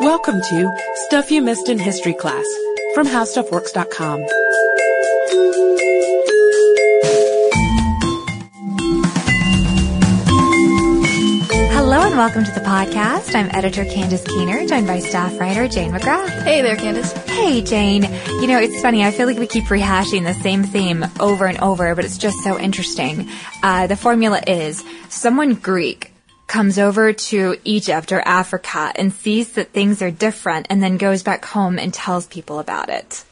Welcome to Stuff You Missed in History Class from HowStuffWorks.com. Hello and welcome to the podcast. I'm editor Candace Keener, joined by staff writer Jane McGrath. Hey there, Candace. Hey, Jane. You know, it's funny. I feel like we keep rehashing the same theme over and over, but it's just so interesting. Uh, the formula is someone Greek comes over to Egypt or Africa and sees that things are different and then goes back home and tells people about it.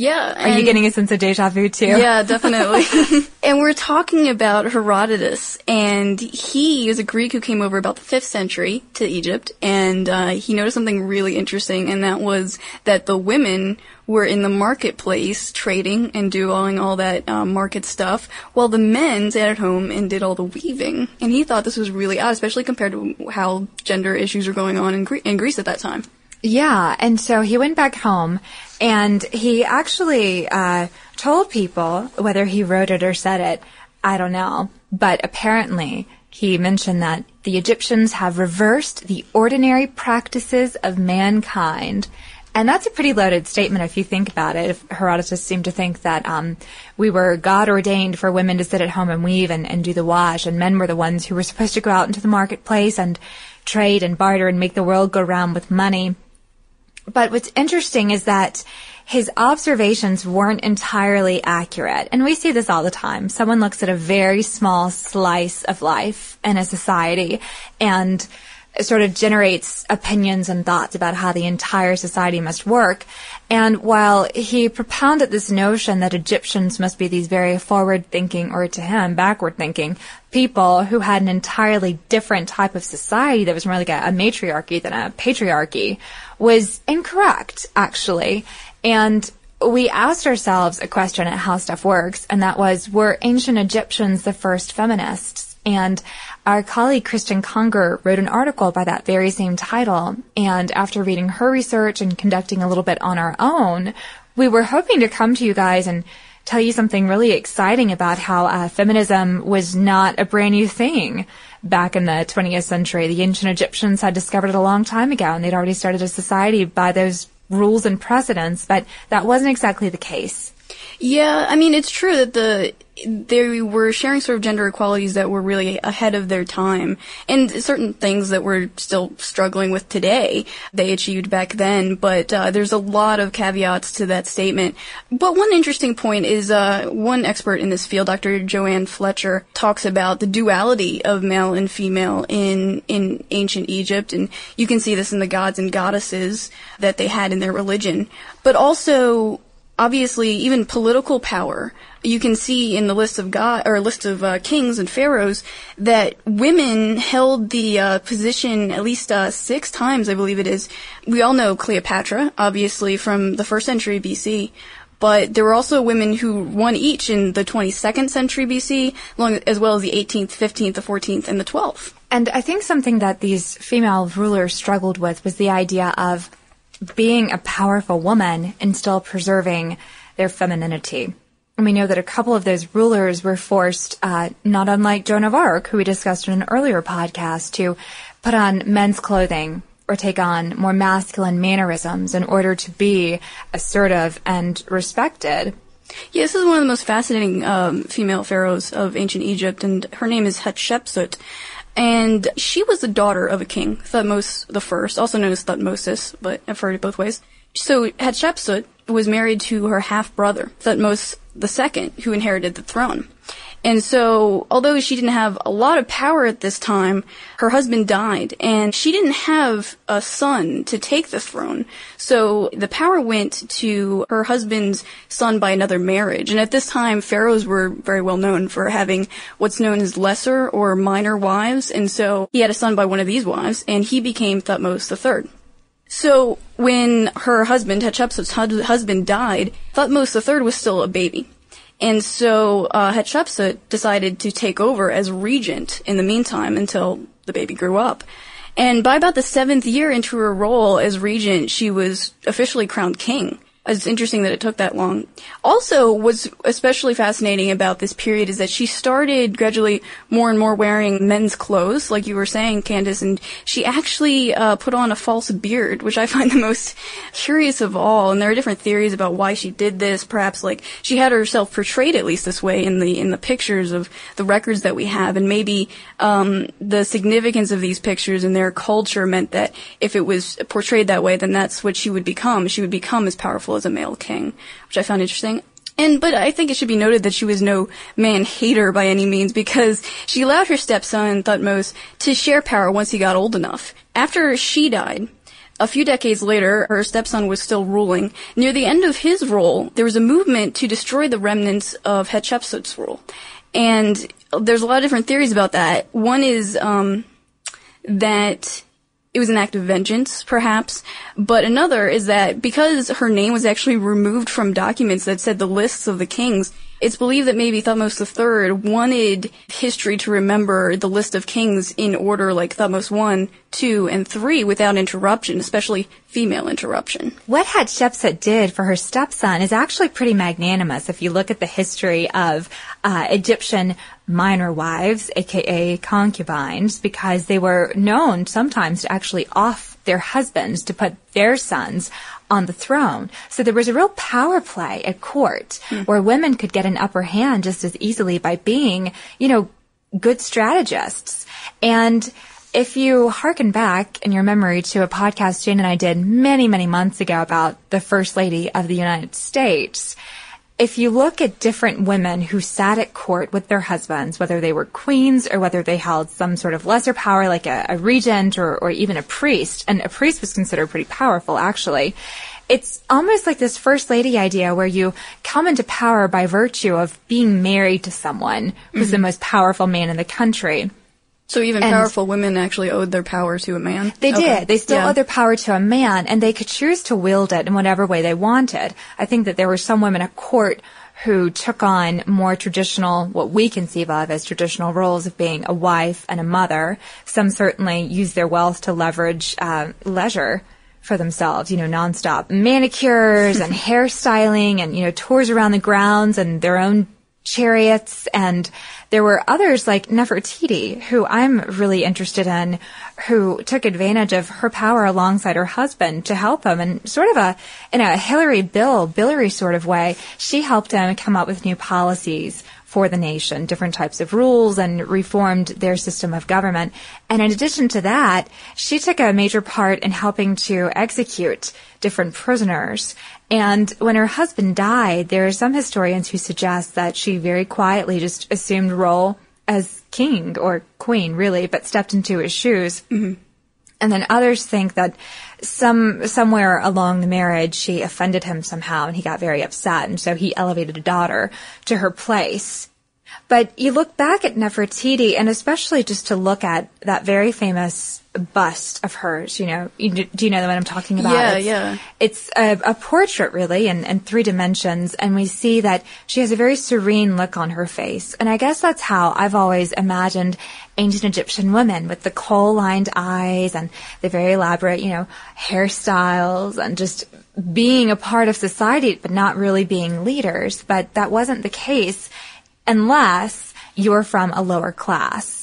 Yeah. Are you getting a sense of deja vu too? Yeah, definitely. and we're talking about Herodotus, and he is a Greek who came over about the 5th century to Egypt, and uh, he noticed something really interesting, and that was that the women were in the marketplace trading and doing all that um, market stuff, while the men sat at home and did all the weaving. And he thought this was really odd, especially compared to how gender issues were going on in, Gre- in Greece at that time. Yeah, and so he went back home and he actually uh, told people, whether he wrote it or said it, I don't know, but apparently he mentioned that the Egyptians have reversed the ordinary practices of mankind. And that's a pretty loaded statement if you think about it. If Herodotus seemed to think that um, we were God ordained for women to sit at home and weave and, and do the wash, and men were the ones who were supposed to go out into the marketplace and trade and barter and make the world go round with money. But what's interesting is that his observations weren't entirely accurate. And we see this all the time. Someone looks at a very small slice of life in a society and sort of generates opinions and thoughts about how the entire society must work. And while he propounded this notion that Egyptians must be these very forward thinking, or to him, backward thinking people who had an entirely different type of society that was more like a, a matriarchy than a patriarchy was incorrect, actually. And we asked ourselves a question at How Stuff Works, and that was, were ancient Egyptians the first feminists? And our colleague Kristen Conger wrote an article by that very same title. And after reading her research and conducting a little bit on our own, we were hoping to come to you guys and tell you something really exciting about how uh, feminism was not a brand new thing back in the 20th century. The ancient Egyptians had discovered it a long time ago, and they'd already started a society by those rules and precedents, but that wasn't exactly the case. Yeah, I mean, it's true that the they were sharing sort of gender equalities that were really ahead of their time, and certain things that we're still struggling with today they achieved back then. But uh, there's a lot of caveats to that statement. But one interesting point is uh, one expert in this field, Dr. Joann Fletcher, talks about the duality of male and female in in ancient Egypt, and you can see this in the gods and goddesses that they had in their religion, but also obviously even political power. You can see in the list of god or list of uh, kings and pharaohs that women held the uh, position at least uh, six times, I believe it is. We all know Cleopatra, obviously from the first century BC. But there were also women who won each in the 22nd century BC, as well as the 18th, 15th, the 14th, and the 12th. And I think something that these female rulers struggled with was the idea of being a powerful woman and still preserving their femininity. And we know that a couple of those rulers were forced, uh, not unlike Joan of Arc, who we discussed in an earlier podcast, to put on men's clothing or take on more masculine mannerisms in order to be assertive and respected. Yeah, this is one of the most fascinating um, female pharaohs of ancient Egypt, and her name is Hatshepsut. And she was the daughter of a king, Thutmose the First, also known as Thutmosis, but I've heard it both ways. So Hatshepsut was married to her half brother, Thutmose Second, who inherited the throne. And so, although she didn't have a lot of power at this time, her husband died, and she didn't have a son to take the throne. So the power went to her husband's son by another marriage. And at this time, pharaohs were very well known for having what's known as lesser or minor wives. And so he had a son by one of these wives, and he became Thutmose III. So when her husband, Hatshepsut's husband, died, Thutmose III was still a baby. And so uh, Hatshepsut decided to take over as regent in the meantime until the baby grew up. And by about the seventh year into her role as regent, she was officially crowned king. It's interesting that it took that long. Also, what's especially fascinating about this period is that she started gradually more and more wearing men's clothes, like you were saying, Candace, and she actually uh, put on a false beard, which I find the most curious of all. And there are different theories about why she did this. Perhaps like she had herself portrayed at least this way in the in the pictures of the records that we have, and maybe um, the significance of these pictures and their culture meant that if it was portrayed that way, then that's what she would become. She would become as powerful as a male king, which I found interesting. And, but I think it should be noted that she was no man hater by any means because she allowed her stepson, Thutmose, to share power once he got old enough. After she died, a few decades later, her stepson was still ruling. Near the end of his rule, there was a movement to destroy the remnants of Hatshepsut's rule. And there's a lot of different theories about that. One is, um, that it was an act of vengeance, perhaps. But another is that because her name was actually removed from documents that said the lists of the kings, it's believed that maybe Thutmose III wanted history to remember the list of kings in order like Thutmose I, II, and III without interruption, especially female interruption. What Hatshepsut did for her stepson is actually pretty magnanimous if you look at the history of uh, Egyptian minor wives, aka concubines, because they were known sometimes to actually off their husbands to put their sons on the throne. So there was a real power play at court mm. where women could get an upper hand just as easily by being, you know, good strategists. And if you hearken back in your memory to a podcast Jane and I did many, many months ago about the First Lady of the United States, if you look at different women who sat at court with their husbands, whether they were queens or whether they held some sort of lesser power like a, a regent or, or even a priest, and a priest was considered pretty powerful actually, it's almost like this first lady idea where you come into power by virtue of being married to someone who's mm-hmm. the most powerful man in the country. So even and powerful women actually owed their power to a man? They okay. did. They still yeah. owed their power to a man and they could choose to wield it in whatever way they wanted. I think that there were some women at court who took on more traditional, what we conceive of as traditional roles of being a wife and a mother. Some certainly used their wealth to leverage uh, leisure for themselves, you know, nonstop manicures and hairstyling and, you know, tours around the grounds and their own chariots and there were others like Nefertiti who I'm really interested in who took advantage of her power alongside her husband to help him. And sort of a in a Hillary Bill Billary sort of way she helped him come up with new policies for the nation, different types of rules and reformed their system of government. And in addition to that, she took a major part in helping to execute different prisoners. And when her husband died, there are some historians who suggest that she very quietly just assumed role as king or queen, really, but stepped into his shoes. Mm-hmm. And then others think that some somewhere along the marriage she offended him somehow and he got very upset and so he elevated a daughter to her place. But you look back at Nefertiti and especially just to look at that very famous bust of hers, you know, you, do you know the one I'm talking about? Yeah, it's, yeah. It's a, a portrait really in, in three dimensions and we see that she has a very serene look on her face. And I guess that's how I've always imagined ancient Egyptian women with the kohl-lined eyes and the very elaborate, you know, hairstyles and just being a part of society but not really being leaders. But that wasn't the case unless you're from a lower class.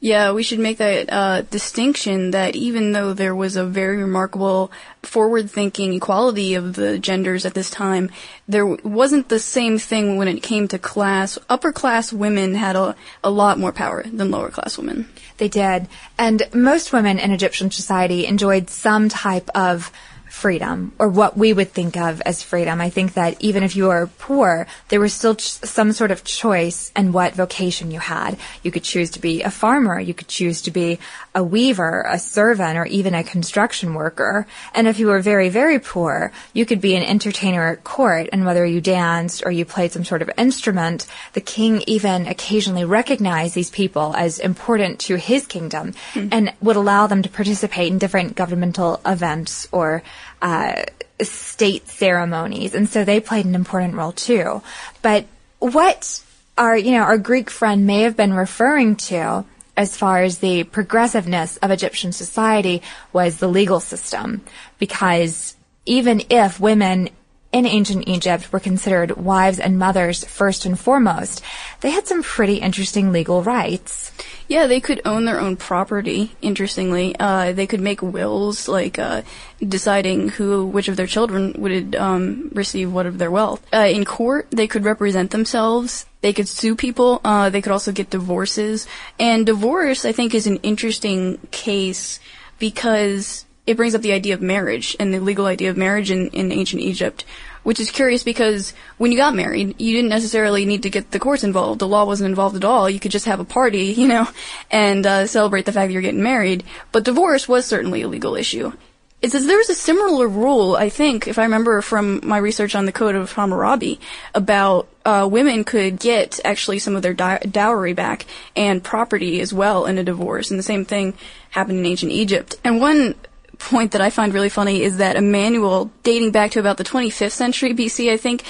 Yeah, we should make that uh, distinction that even though there was a very remarkable forward-thinking equality of the genders at this time, there wasn't the same thing when it came to class. Upper class women had a, a lot more power than lower class women. They did. And most women in Egyptian society enjoyed some type of freedom or what we would think of as freedom. I think that even if you were poor, there was still ch- some sort of choice in what vocation you had. You could choose to be a farmer, you could choose to be a weaver, a servant, or even a construction worker. And if you were very, very poor, you could be an entertainer at court, and whether you danced or you played some sort of instrument, the king even occasionally recognized these people as important to his kingdom mm-hmm. and would allow them to participate in different governmental events or uh, state ceremonies, and so they played an important role too. But what our, you know, our Greek friend may have been referring to as far as the progressiveness of Egyptian society was the legal system, because even if women in ancient Egypt were considered wives and mothers first and foremost, they had some pretty interesting legal rights. Yeah, they could own their own property. Interestingly, uh, they could make wills, like uh, deciding who, which of their children would um, receive what of their wealth. Uh, in court, they could represent themselves. They could sue people. Uh, they could also get divorces. And divorce, I think, is an interesting case because it brings up the idea of marriage and the legal idea of marriage in, in ancient Egypt, which is curious because when you got married, you didn't necessarily need to get the courts involved. The law wasn't involved at all. You could just have a party, you know, and uh, celebrate the fact that you're getting married. But divorce was certainly a legal issue. It says there was a similar rule, I think, if I remember from my research on the Code of Hammurabi, about uh, women could get actually some of their di- dowry back and property as well in a divorce. And the same thing happened in ancient Egypt. And one point that I find really funny is that a manual dating back to about the 25th century BC, I think,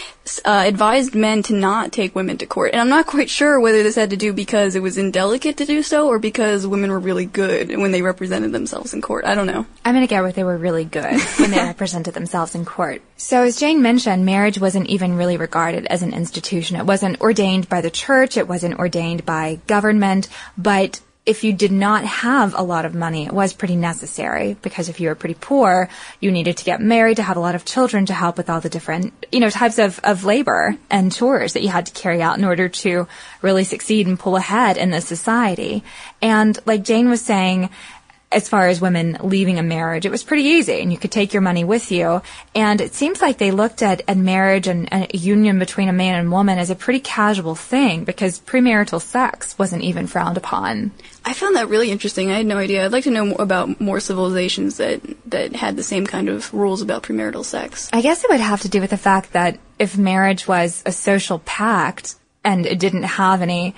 uh, advised men to not take women to court. And I'm not quite sure whether this had to do because it was indelicate to do so or because women were really good when they represented themselves in court. I don't know. I'm going to get where they were really good when they represented themselves in court. So as Jane mentioned, marriage wasn't even really regarded as an institution. It wasn't ordained by the church. It wasn't ordained by government, but if you did not have a lot of money, it was pretty necessary because if you were pretty poor, you needed to get married to have a lot of children to help with all the different, you know, types of, of labor and chores that you had to carry out in order to really succeed and pull ahead in this society. And like Jane was saying, as far as women leaving a marriage, it was pretty easy and you could take your money with you. And it seems like they looked at, at marriage and, and a union between a man and woman as a pretty casual thing because premarital sex wasn't even frowned upon. I found that really interesting. I had no idea. I'd like to know more about more civilizations that, that had the same kind of rules about premarital sex. I guess it would have to do with the fact that if marriage was a social pact and it didn't have any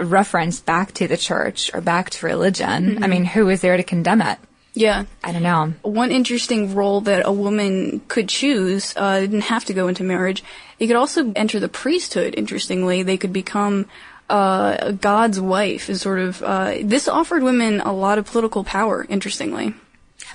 reference back to the church or back to religion, mm-hmm. I mean, who is there to condemn it? Yeah. I don't know. One interesting role that a woman could choose, uh, didn't have to go into marriage. They could also enter the priesthood, interestingly. They could become uh, God's wife is sort of, uh, this offered women a lot of political power, interestingly.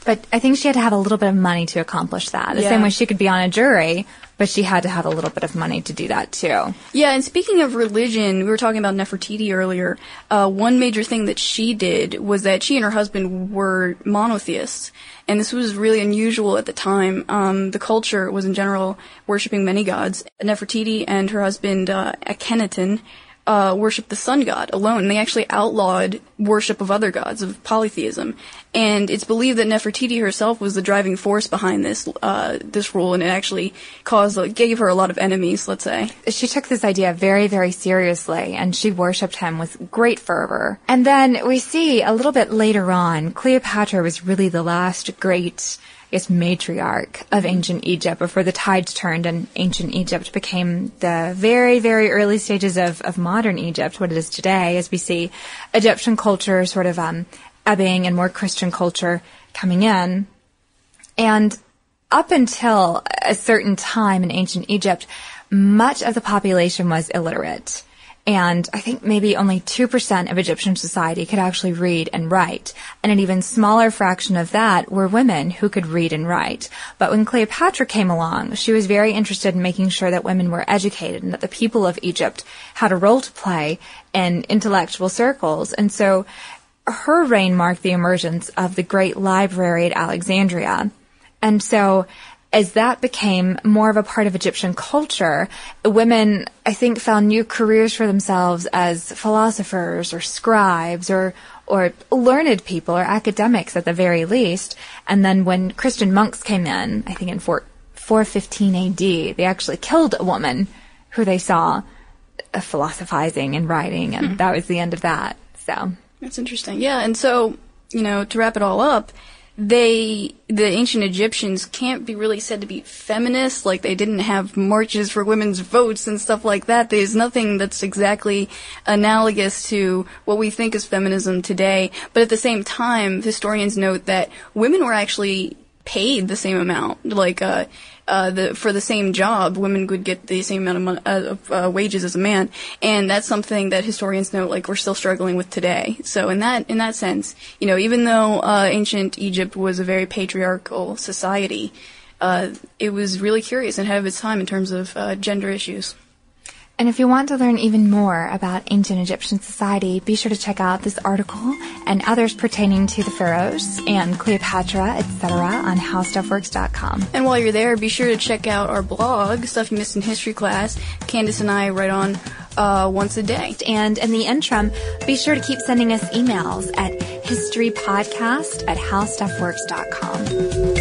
But I think she had to have a little bit of money to accomplish that. The yeah. same way she could be on a jury, but she had to have a little bit of money to do that too. Yeah, and speaking of religion, we were talking about Nefertiti earlier. Uh, one major thing that she did was that she and her husband were monotheists, and this was really unusual at the time. Um, the culture was in general worshiping many gods. Nefertiti and her husband uh, Akhenaten uh, worship the sun god alone. And they actually outlawed worship of other gods, of polytheism. And it's believed that Nefertiti herself was the driving force behind this uh, this rule, and it actually caused gave her a lot of enemies. Let's say she took this idea very very seriously, and she worshipped him with great fervor. And then we see a little bit later on, Cleopatra was really the last great guess, matriarch of ancient Egypt before the tides turned and ancient Egypt became the very, very early stages of, of modern Egypt, what it is today, as we see Egyptian culture sort of um, ebbing and more Christian culture coming in. And up until a certain time in ancient Egypt, much of the population was illiterate. And I think maybe only 2% of Egyptian society could actually read and write. And an even smaller fraction of that were women who could read and write. But when Cleopatra came along, she was very interested in making sure that women were educated and that the people of Egypt had a role to play in intellectual circles. And so her reign marked the emergence of the great library at Alexandria. And so as that became more of a part of Egyptian culture, women, I think, found new careers for themselves as philosophers or scribes or or learned people or academics at the very least. And then when Christian monks came in, I think in 4, 415 AD, they actually killed a woman who they saw uh, philosophizing and writing, and mm-hmm. that was the end of that. So that's interesting. Yeah, and so you know, to wrap it all up, they, the ancient Egyptians can't be really said to be feminist, like they didn't have marches for women's votes and stuff like that. There's nothing that's exactly analogous to what we think is feminism today. But at the same time, historians note that women were actually paid the same amount. Like, uh, uh, the, for the same job, women would get the same amount of, uh, of uh, wages as a man, and that's something that historians note like we're still struggling with today. So in that in that sense, you know, even though uh, ancient Egypt was a very patriarchal society, uh, it was really curious and ahead of its time in terms of uh, gender issues. And if you want to learn even more about ancient Egyptian society, be sure to check out this article and others pertaining to the pharaohs and Cleopatra, etc. on howstuffworks.com. And while you're there, be sure to check out our blog, Stuff You Missed in History Class. Candace and I write on uh, once a day. And in the interim, be sure to keep sending us emails at historypodcast at howstuffworks.com.